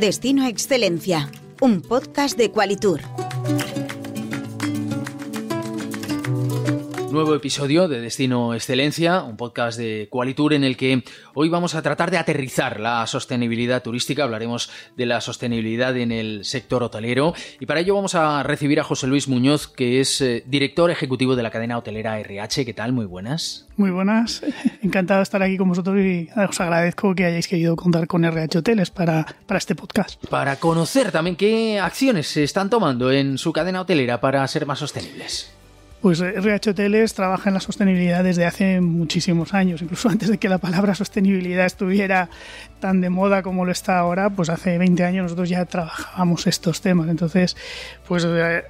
Destino Excelencia, un podcast de Qualitur. Nuevo episodio de Destino Excelencia, un podcast de Qualitur en el que hoy vamos a tratar de aterrizar la sostenibilidad turística, hablaremos de la sostenibilidad en el sector hotelero y para ello vamos a recibir a José Luis Muñoz, que es eh, director ejecutivo de la cadena hotelera RH. ¿Qué tal? Muy buenas. Muy buenas, encantado de estar aquí con vosotros y os agradezco que hayáis querido contar con RH Hoteles para, para este podcast. Para conocer también qué acciones se están tomando en su cadena hotelera para ser más sostenibles. Pues RH Hoteles trabaja en la sostenibilidad desde hace muchísimos años, incluso antes de que la palabra sostenibilidad estuviera tan de moda como lo está ahora, pues hace 20 años nosotros ya trabajábamos estos temas. Entonces, pues eh,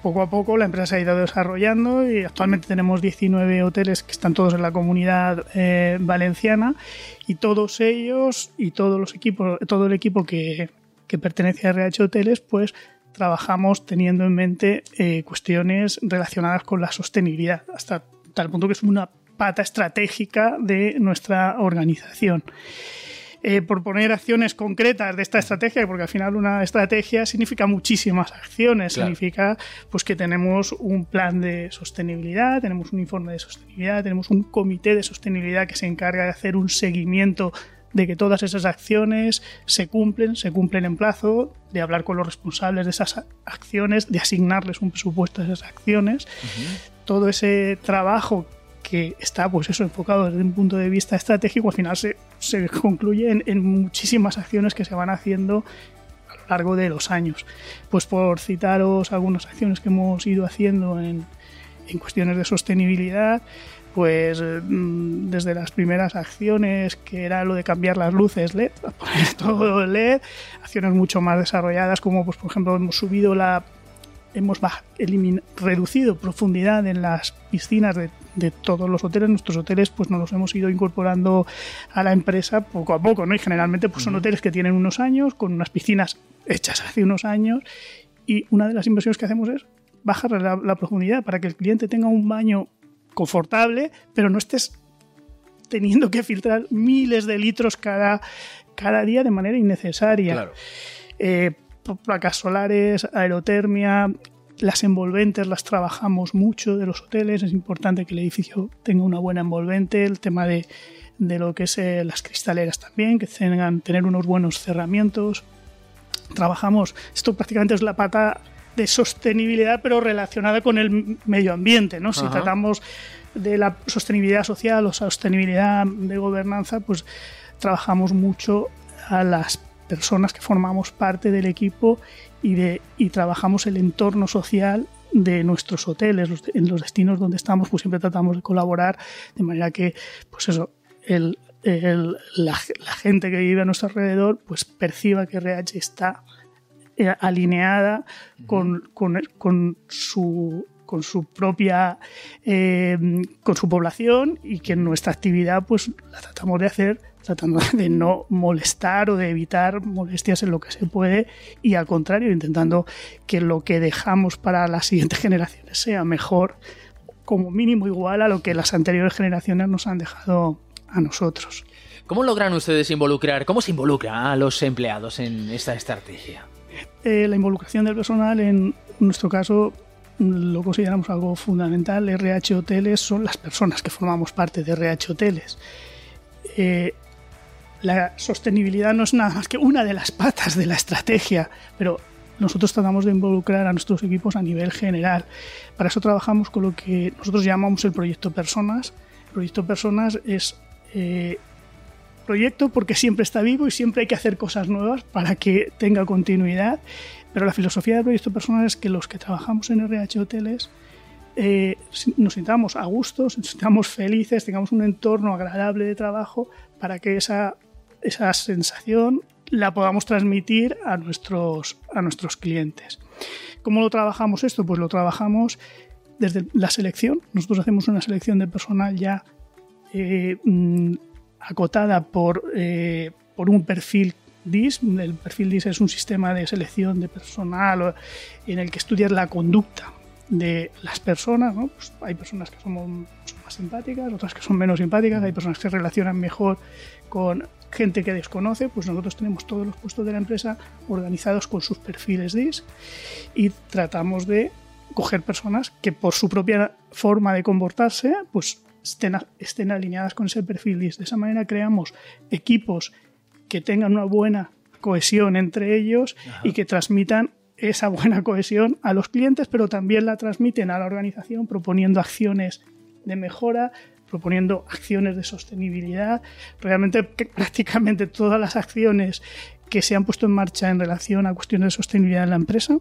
poco a poco la empresa se ha ido desarrollando y actualmente tenemos 19 hoteles que están todos en la comunidad eh, valenciana y todos ellos y todos los equipos, todo el equipo que, que pertenece a RH Hoteles, pues trabajamos teniendo en mente eh, cuestiones relacionadas con la sostenibilidad, hasta tal punto que es una pata estratégica de nuestra organización. Eh, por poner acciones concretas de esta estrategia, porque al final una estrategia significa muchísimas acciones, significa pues que tenemos un plan de sostenibilidad, tenemos un informe de sostenibilidad, tenemos un comité de sostenibilidad que se encarga de hacer un seguimiento de que todas esas acciones se cumplen, se cumplen en plazo, de hablar con los responsables de esas acciones, de asignarles un presupuesto a esas acciones. Todo ese trabajo que está pues eso enfocado desde un punto de vista estratégico al final se, se concluye en, en, muchísimas acciones que se van haciendo a lo largo de los años. Pues por citaros algunas acciones que hemos ido haciendo en, en cuestiones de sostenibilidad, pues mm, desde las primeras acciones, que era lo de cambiar las luces LED, poner todo LED, acciones mucho más desarrolladas, como pues por ejemplo hemos subido la hemos reducido profundidad en las piscinas de, de, todos los hoteles. Nuestros hoteles pues nos los hemos ido incorporando a la empresa poco a poco, ¿no? Y generalmente pues son hoteles que tienen unos años, con unas piscinas hechas hace unos años, y una de las inversiones que hacemos es bajar la, la profundidad para que el cliente tenga un baño confortable, pero no estés teniendo que filtrar miles de litros cada, cada día de manera innecesaria. Claro. Eh, placas solares, aerotermia, las envolventes las trabajamos mucho de los hoteles, es importante que el edificio tenga una buena envolvente, el tema de, de lo que es eh, las cristaleras también, que tengan tener unos buenos cerramientos. Trabajamos, esto prácticamente es la pata de sostenibilidad, pero relacionada con el medio ambiente, ¿no? Si Ajá. tratamos de la sostenibilidad social o sostenibilidad de gobernanza, pues trabajamos mucho a las personas que formamos parte del equipo y, de, y trabajamos el entorno social de nuestros hoteles, los, en los destinos donde estamos, pues siempre tratamos de colaborar de manera que, pues eso, el, el, la, la, gente que vive a nuestro alrededor, pues perciba que RH está eh, alineada uh -huh. con, con, con su con su propia eh, con su población y que nuestra actividad pues la tratamos de hacer tratando de no molestar o de evitar molestias en lo que se puede y al contrario intentando que lo que dejamos para las siguientes generaciones sea mejor como mínimo igual a lo que las anteriores generaciones nos han dejado a nosotros. ¿Cómo logran ustedes involucrar, cómo se involucra a los empleados en esta estrategia? Eh, la involucración del personal en nuestro caso lo consideramos algo fundamental. RH Hoteles son las personas que formamos parte de RH Hoteles. Eh, la sostenibilidad no es nada más que una de las patas de la estrategia, pero nosotros tratamos de involucrar a nuestros equipos a nivel general. Para eso trabajamos con lo que nosotros llamamos el proyecto Personas. El proyecto Personas es eh, proyecto porque siempre está vivo y siempre hay que hacer cosas nuevas para que tenga continuidad. Pero la filosofía del proyecto personal es que los que trabajamos en RH Hoteles eh, nos sintamos a gusto, nos sintamos felices, tengamos un entorno agradable de trabajo para que esa, esa sensación la podamos transmitir a nuestros, a nuestros clientes. ¿Cómo lo trabajamos esto? Pues lo trabajamos desde la selección. Nosotros hacemos una selección de personal ya eh, acotada por, eh, por un perfil DIS. El perfil DIS es un sistema de selección de personal en el que estudias la conducta de las personas. ¿no? Pues hay personas que son más simpáticas, otras que son menos simpáticas, hay personas que se relacionan mejor con gente que desconoce, pues nosotros tenemos todos los puestos de la empresa organizados con sus perfiles DIS y tratamos de coger personas que por su propia forma de comportarse, pues estén, estén alineadas con ese perfil DIS. De esa manera creamos equipos que tengan una buena cohesión entre ellos y que transmitan esa buena cohesión a los clientes, pero también la transmiten a la organización proponiendo acciones de mejora, proponiendo acciones de sostenibilidad. Realmente prácticamente todas las acciones que se han puesto en marcha en relación a cuestiones de sostenibilidad en la empresa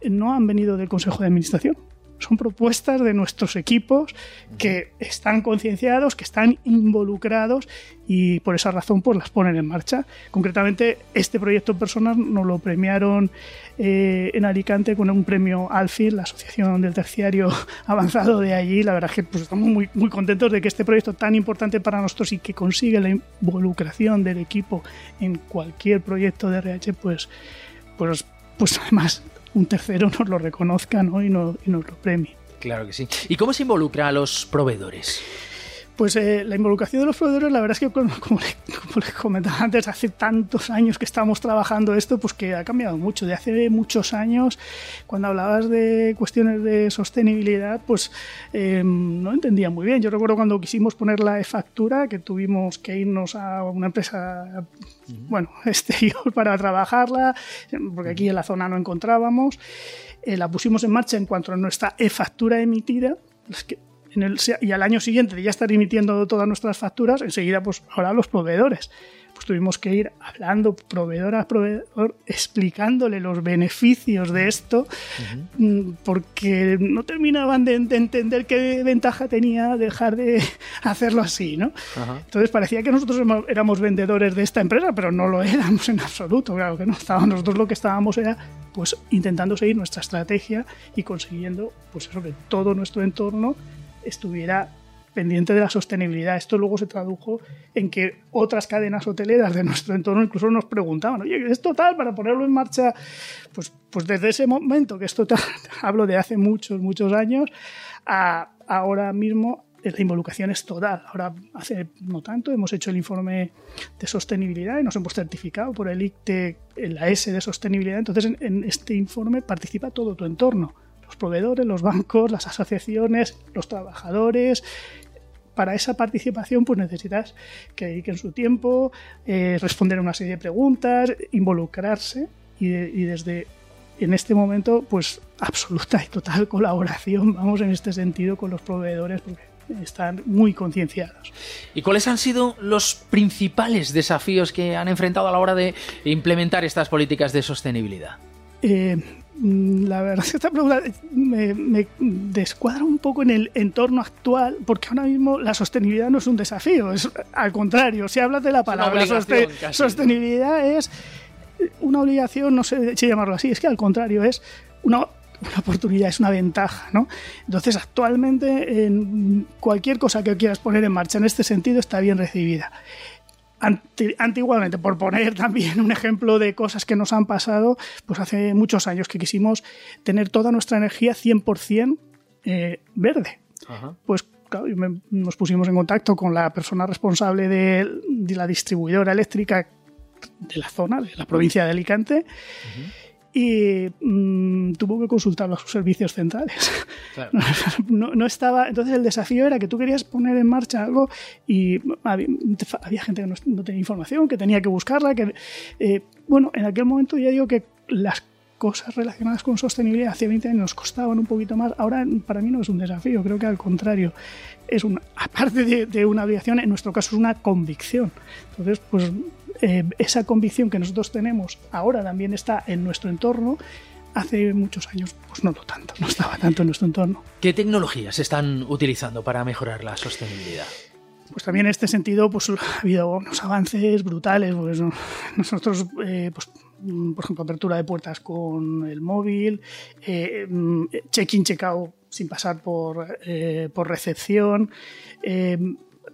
eh, no han venido del Consejo de Administración, son propuestas de nuestros equipos que están concienciados, que están involucrados y por esa razón pues las ponen en marcha. Concretamente, este proyecto personal nos lo premiaron eh, en Alicante con un premio ALFI, la Asociación del Terciario Avanzado de allí. La verdad es que pues, estamos muy, muy contentos de que este proyecto tan importante para nosotros y que consigue la involucración del equipo en cualquier proyecto de RH, pues, pues, pues además un tercero nos lo reconozca ¿no? y, nos, y nos lo premie. Claro que sí. ¿Y cómo se involucra a los proveedores? Pues eh, la involucración de los proveedores, la verdad es que, como, les comentaba antes, hace tantos años que estamos trabajando esto, pues que ha cambiado mucho. De hace muchos años, cuando hablabas de cuestiones de sostenibilidad, pues eh, no entendía muy bien. Yo recuerdo cuando quisimos poner la e-factura, que tuvimos que irnos a una empresa, bueno, exterior para trabajarla, porque aquí en la zona no encontrábamos. Eh, la pusimos en marcha en cuanto a nuestra e-factura emitida. Que y al año siguiente de ya estar emitiendo todas nuestras facturas, enseguida, pues ahora los proveedores. Pues tuvimos que ir hablando proveedor a proveedor, explicándole los beneficios de esto, mm, porque no terminaban de, entender qué ventaja tenía dejar de hacerlo así, ¿no? Entonces parecía que nosotros éramos vendedores de esta empresa, pero no lo éramos en absoluto, claro que no. Estábamos, nosotros lo que estábamos era pues intentando seguir nuestra estrategia y consiguiendo pues eso, que todo nuestro entorno estuviera pendiente de la sostenibilidad. Esto luego se tradujo en que otras cadenas hoteleras de nuestro entorno incluso nos preguntaban, oye, ¿es total para ponerlo en marcha? Pues, pues desde ese momento, que esto hablo de hace muchos, muchos años, a ahora mismo la involucración es total. Ahora, hace no tanto, hemos hecho el informe de sostenibilidad y nos hemos certificado por el ICTE la S de sostenibilidad. Entonces, en este informe participa todo tu entorno los proveedores, los bancos, las asociaciones, los trabajadores. Para esa participación pues necesitas que dediquen su tiempo, eh, responder a una serie de preguntas, involucrarse y, desde en este momento pues absoluta y total colaboración, vamos en este sentido con los proveedores porque están muy concienciados. ¿Y cuáles han sido los principales desafíos que han enfrentado a la hora de implementar estas políticas de sostenibilidad? Eh, la verdad es que esta pregunta me, descuadra un poco en el entorno actual, porque ahora mismo la sostenibilidad no es un desafío, es al contrario, si hablas de la palabra sostenibilidad es una obligación, no sé si llamarlo así, es que al contrario es una, una oportunidad, es una ventaja, ¿no? Entonces, actualmente, en cualquier cosa que quieras poner en marcha en este sentido está bien recibida antiguamente, por poner también un ejemplo de cosas que nos han pasado, pues hace muchos años que quisimos tener toda nuestra energía 100% eh, verde. Pues nos pusimos en contacto con la persona responsable de, la distribuidora eléctrica de la zona, de la provincia de Alicante y mm, tuvo que consultarlo a sus servicios centrales. No, estaba, entonces el desafío era que tú querías poner en marcha algo y había, gente que no, tenía información, que tenía que buscarla, que eh, bueno, en aquel momento ya digo que las cosas relacionadas con sostenibilidad hace 20 años nos costaban un poquito más. Ahora para mí no es un desafío, creo que al contrario, es una, aparte de, de una obligación, en nuestro caso es una convicción. Entonces, pues eh, esa convicción que nosotros tenemos ahora también está en nuestro entorno, hace muchos años pues no lo tanto, no estaba tanto en nuestro entorno. ¿Qué tecnologías se están utilizando para mejorar la sostenibilidad? Pues también en este sentido pues ha habido unos avances brutales. Pues, nosotros, eh, pues, por ejemplo, apertura de puertas con el móvil, eh, check-in, check-out sin pasar por, por recepción,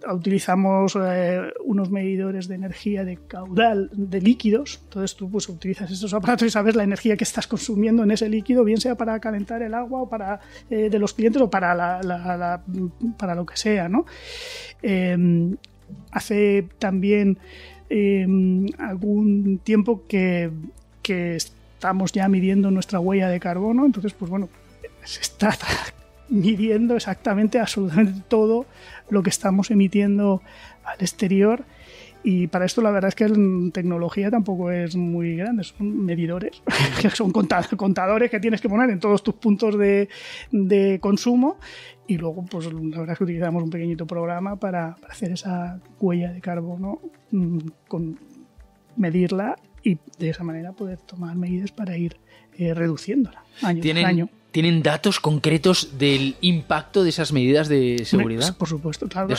utilizamos eh, unos medidores de energía de caudal de líquidos. Entonces tú pues, utilizas estos aparatos y sabes la energía que estás consumiendo en ese líquido, bien sea para calentar el agua o para eh, de los clientes o para, para lo que sea. ¿no? Em, hace también em, algún tiempo que, que estamos ya midiendo nuestra huella de carbono, entonces pues bueno, se está midiendo exactamente absolutamente todo lo que estamos emitiendo al exterior y para esto la verdad es que la tecnología tampoco es muy grande, son medidores, son contadores que tienes que poner en todos tus puntos de, de consumo y luego pues la verdad es que utilizamos un pequeñito programa para, hacer esa huella de carbono, mm, con medirla y de esa manera poder tomar medidas para ir eh, reduciéndola año ¿Tienen, año. ¿Tienen datos concretos del impacto de esas medidas de seguridad? Por supuesto, claro. De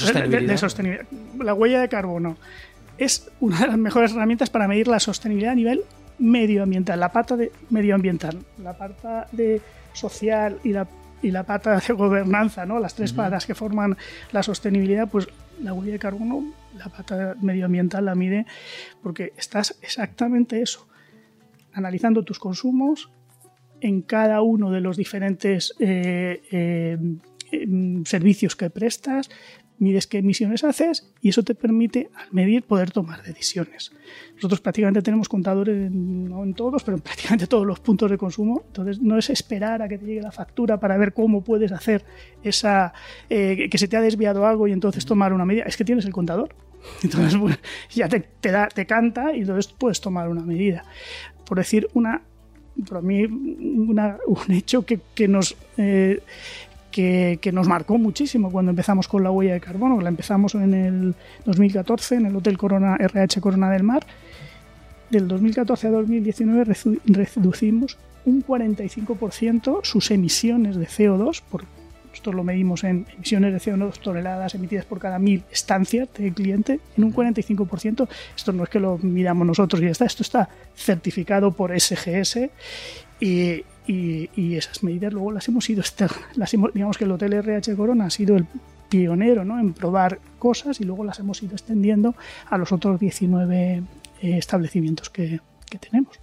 sostenibilidad. La huella de carbono es una de las mejores herramientas para medir la sostenibilidad a nivel medioambiental, la pata de medioambiental, la pata de social y la, y la pata de gobernanza, ¿no? las tres patas que forman la sostenibilidad, pues la huella de carbono, la pata medioambiental la mide porque estás exactamente eso, analizando tus consumos en cada uno de los diferentes eh, eh, em, servicios que prestas, mides qué emisiones haces y eso te permite, al medir, poder tomar decisiones. Nosotros prácticamente tenemos contadores, no en todos, pero en prácticamente todos los puntos de consumo. Entonces, no es esperar a que te llegue la factura para ver cómo puedes hacer esa, eh, que se te ha desviado algo y entonces tomar una medida. Es que tienes el contador. Entonces, ya te, te canta y entonces puedes tomar una medida. Por decir una, para mí, un hecho que, que nos... Eh, que, nos marcó muchísimo cuando empezamos con la huella de carbono. La empezamos en el 2014 en el Hotel Corona RH Corona del Mar. Del 2014 a 2019 reducimos un 45% sus emisiones de CO2 por esto lo medimos en emisiones de CO2 toneladas emitidas por cada mil estancias del cliente, en un 45%. Esto no es que lo miramos nosotros y ya está, esto está certificado por SGS y, y, esas medidas luego las hemos ido, las digamos que el Hotel RH Corona ha sido el pionero ¿no? en probar cosas y luego las hemos ido extendiendo a los otros 19 eh, establecimientos que, que tenemos.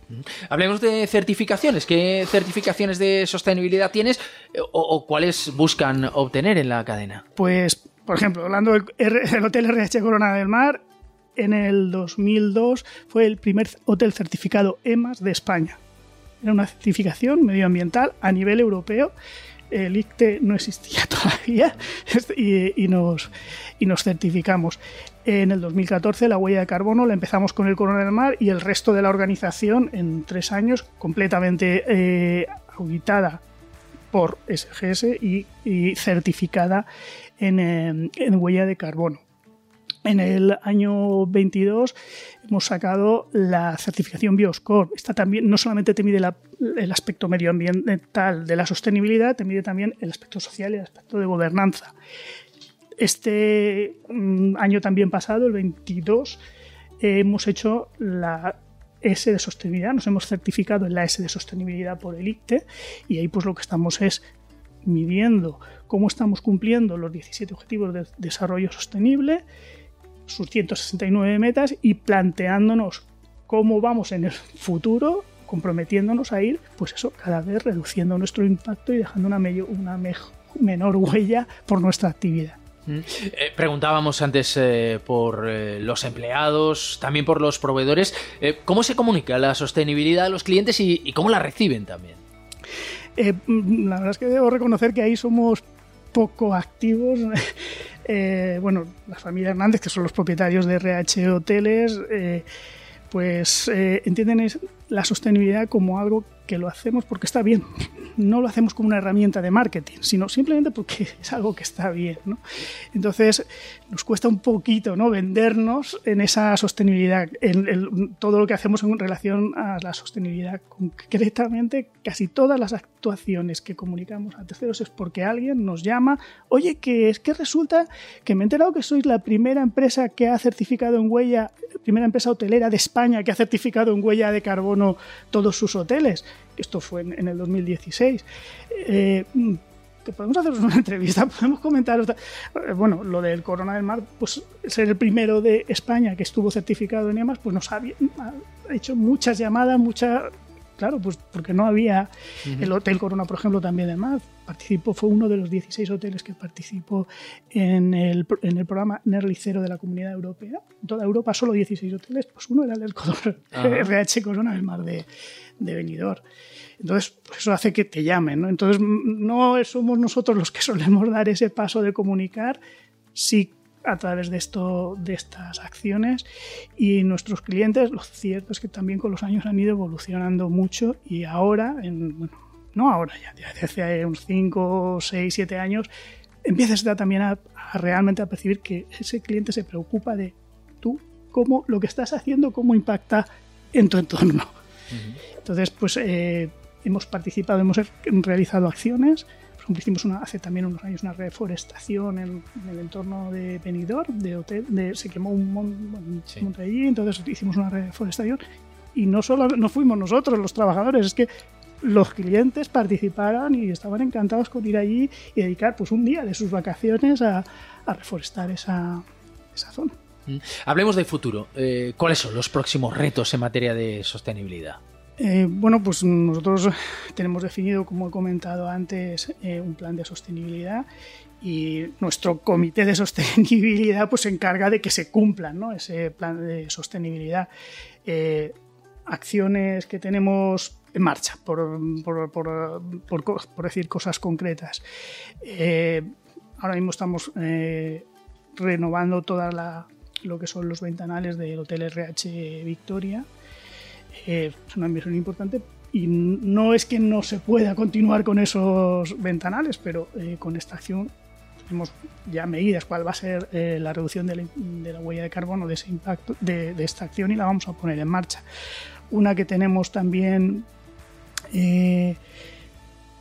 Hablemos de certificaciones. ¿Qué certificaciones de sostenibilidad tienes eh, o, cuáles buscan obtener en la cadena? Pues, por ejemplo, hablando del Hotel RH Corona del Mar, en el 2002 fue el primer hotel certificado EMAS de España. Era una certificación medioambiental a nivel europeo. El ICTE no existía todavía y, nos, y nos certificamos. En el 2014 la huella de carbono la empezamos con el Corona del Mar y el resto de la organización en tres años completamente eh, auditada por SGS y, certificada en, eh, en huella de carbono. En el año 22 hemos sacado la certificación Bioscore. Esta también no solamente te mide el aspecto medioambiental de la sostenibilidad, te mide también el aspecto social y el aspecto de gobernanza. Este mm, año también pasado, el 22, hemos hecho la S de sostenibilidad, nos hemos certificado en la S de sostenibilidad por el ICTE y ahí pues lo que estamos es midiendo cómo estamos cumpliendo los 17 objetivos de desarrollo sostenible sus 169 metas y planteándonos cómo vamos en el futuro, comprometiéndonos a ir, pues eso, cada vez reduciendo nuestro impacto y dejando una menor huella por nuestra actividad. Mm. Eh, preguntábamos antes eh, por eh, los empleados, también por los proveedores. ¿Cómo se comunica la sostenibilidad a los clientes y, y cómo la reciben también? la verdad es que debo reconocer que ahí somos poco activos. Bueno, la familia Hernández, que son los propietarios de RH Hoteles, pues entienden la sostenibilidad como algo que lo hacemos porque está bien. No lo hacemos como una herramienta de marketing, sino simplemente porque es algo que está bien. ¿no? Entonces, nos cuesta un poquito ¿no? vendernos en esa sostenibilidad, en, todo lo que hacemos en relación a la sostenibilidad. Concretamente, casi todas las actuaciones que comunicamos a terceros es porque alguien nos llama, oye, que es que resulta que me he enterado que sois la primera empresa que ha certificado en huella, primera empresa hotelera de España que ha certificado en huella de carbono todos sus hoteles esto fue en, el 2016. Eh, podemos hacer una entrevista, podemos comentar. Eh, bueno, lo del Corona del Mar, pues ser el primero de España que estuvo certificado en EMAS, pues nos ha, hecho muchas llamadas, mucha claro, pues porque no había el Hotel Corona, por ejemplo, también de Mar. Participó, fue uno de los 16 hoteles que participó en el, en el programa Nerly Cero de la Comunidad Europea. En toda Europa solo 16 hoteles, pues uno era el del RH Corona del Mar de, de Benidorm. Entonces, pues eso hace que te llamen, ¿no? Entonces, no somos nosotros los que solemos dar ese paso de comunicar, sí a través de esto de estas acciones. Y nuestros clientes lo cierto es que también con los años han ido evolucionando mucho y ahora en, bueno no ahora ya desde hace unos 5 6 7 años empiezas también a, realmente a percibir que ese cliente se preocupa de tú cómo lo que estás haciendo cómo impacta en tu entorno. Entonces pues eh, hemos participado hemos realizado acciones hicimos una, hace también unos años una reforestación en, el entorno de Benidorm, de hotel, de, se quemó un, monte allí, entonces hicimos una reforestación y no solo no fuimos nosotros los trabajadores, es que los clientes participaron y estaban encantados con ir allí y dedicar pues un día de sus vacaciones a, reforestar esa, esa zona. Mm. Hablemos del futuro. Eh, ¿Cuáles son los próximos retos en materia de sostenibilidad? Eh, bueno, pues nosotros tenemos definido, como he comentado antes, eh, un plan de sostenibilidad y nuestro comité de sostenibilidad pues se encarga de que se cumplan ¿no? ese plan de sostenibilidad. Eh, acciones que tenemos en marcha, por, decir cosas concretas. ahora mismo estamos renovando toda la, lo que son los ventanales del Hotel RH Victoria es una inversión importante y no es que no se pueda continuar con esos ventanales, pero eh, con esta acción tenemos ya medidas cuál va a ser eh, la reducción de la, huella de carbono de ese impacto de, esta acción y la vamos a poner en marcha. Una que tenemos también eh,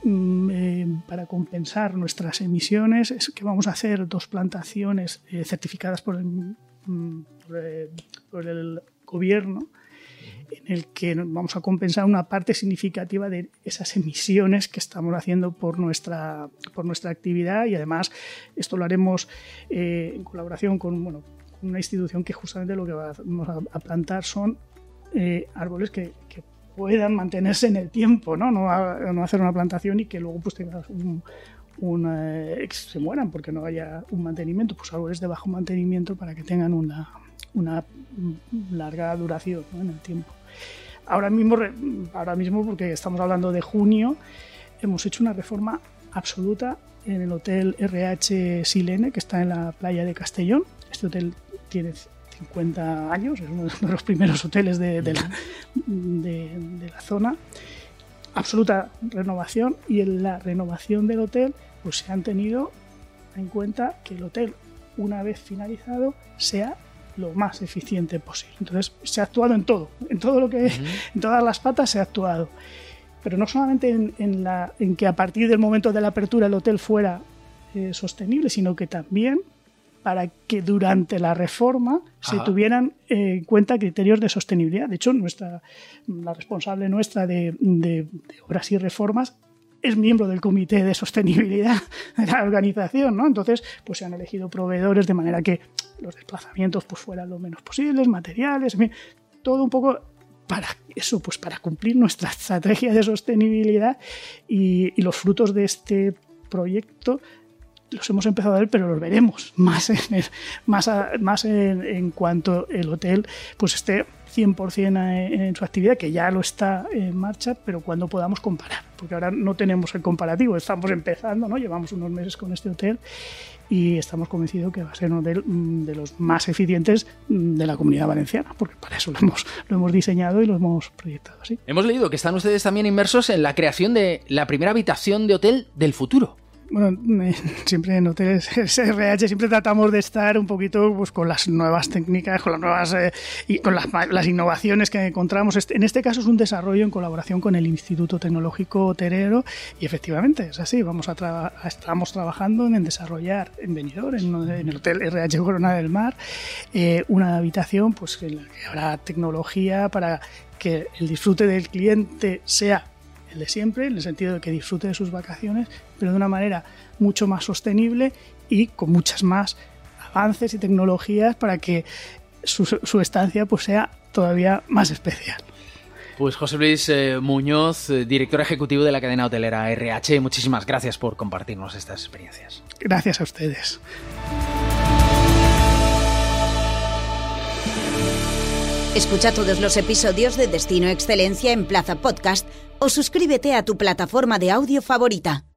mm, para compensar nuestras emisiones es que vamos a hacer dos plantaciones certificadas por el, mm, por el gobierno el que vamos a compensar una parte significativa de esas emisiones que estamos haciendo por nuestra, por nuestra actividad y además esto lo haremos eh, en colaboración con, bueno, una institución que justamente lo que vamos a, plantar son eh, árboles que, puedan mantenerse en el tiempo, ¿no? No, no hacer una plantación y que luego pues tengas un, eh, se mueran porque no haya un mantenimiento, pues árboles de bajo mantenimiento para que tengan una, una larga duración en el tiempo. Ahora mismo, ahora mismo, porque estamos hablando de junio, hemos hecho una reforma absoluta en el hotel RH Silene, que está en la playa de Castellón. Este hotel tiene 50 años, es uno de los primeros hoteles de, la, de, la, zona. Absoluta renovación y en la renovación del hotel pues se han tenido en cuenta que el hotel, una vez finalizado, sea lo más eficiente posible. Entonces, se ha actuado en todo, en todo lo que, en todas las patas se ha actuado. Pero no solamente en, la, en que a partir del momento de la apertura el hotel fuera eh, sostenible, sino que también para que durante la reforma se tuvieran eh, en cuenta criterios de sostenibilidad. De hecho, nuestra, la responsable nuestra de, de obras y reformas es miembro del comité de sostenibilidad de la organización, ¿no? Entonces, pues se han elegido proveedores de manera que los desplazamientos pues fueran lo menos posibles, materiales, todo un poco para eso, pues para cumplir nuestra estrategia de sostenibilidad y, los frutos de este proyecto los hemos empezado a ver, pero los veremos más en, en, cuanto el hotel pues esté 100% en su actividad, que ya lo está en marcha, pero cuando podamos comparar, porque ahora no tenemos el comparativo, estamos empezando, ¿no? llevamos unos meses con este hotel y estamos convencidos que va a ser uno de, mm, los más eficientes mm, de la comunidad valenciana, porque para eso lo hemos, lo hemos diseñado y lo hemos proyectado así. Hemos leído que están ustedes también inmersos en la creación de la primera habitación de hotel del futuro bueno, siempre en hoteles RH siempre tratamos de estar un poquito pues, con las nuevas técnicas, con las nuevas eh, y con las, las, innovaciones que encontramos. Este, en este caso es un desarrollo en colaboración con el Instituto Tecnológico Hotelero y efectivamente es así. Vamos a estamos trabajando en desarrollar en Benidorm, en, el Hotel RH Corona del Mar, eh, una habitación pues en la que habrá tecnología para que el disfrute del cliente sea el de siempre, en el sentido de que disfrute de sus vacaciones, pero de una manera mucho más sostenible y con muchas más avances y tecnologías para que su, estancia pues, sea todavía más especial. Pues José Luis eh, Muñoz, eh, director ejecutivo de la cadena hotelera RH, muchísimas gracias por compartirnos estas experiencias. Gracias a ustedes. Escucha todos los episodios de Destino Excelencia en Plaza Podcast o suscríbete a tu plataforma de audio favorita.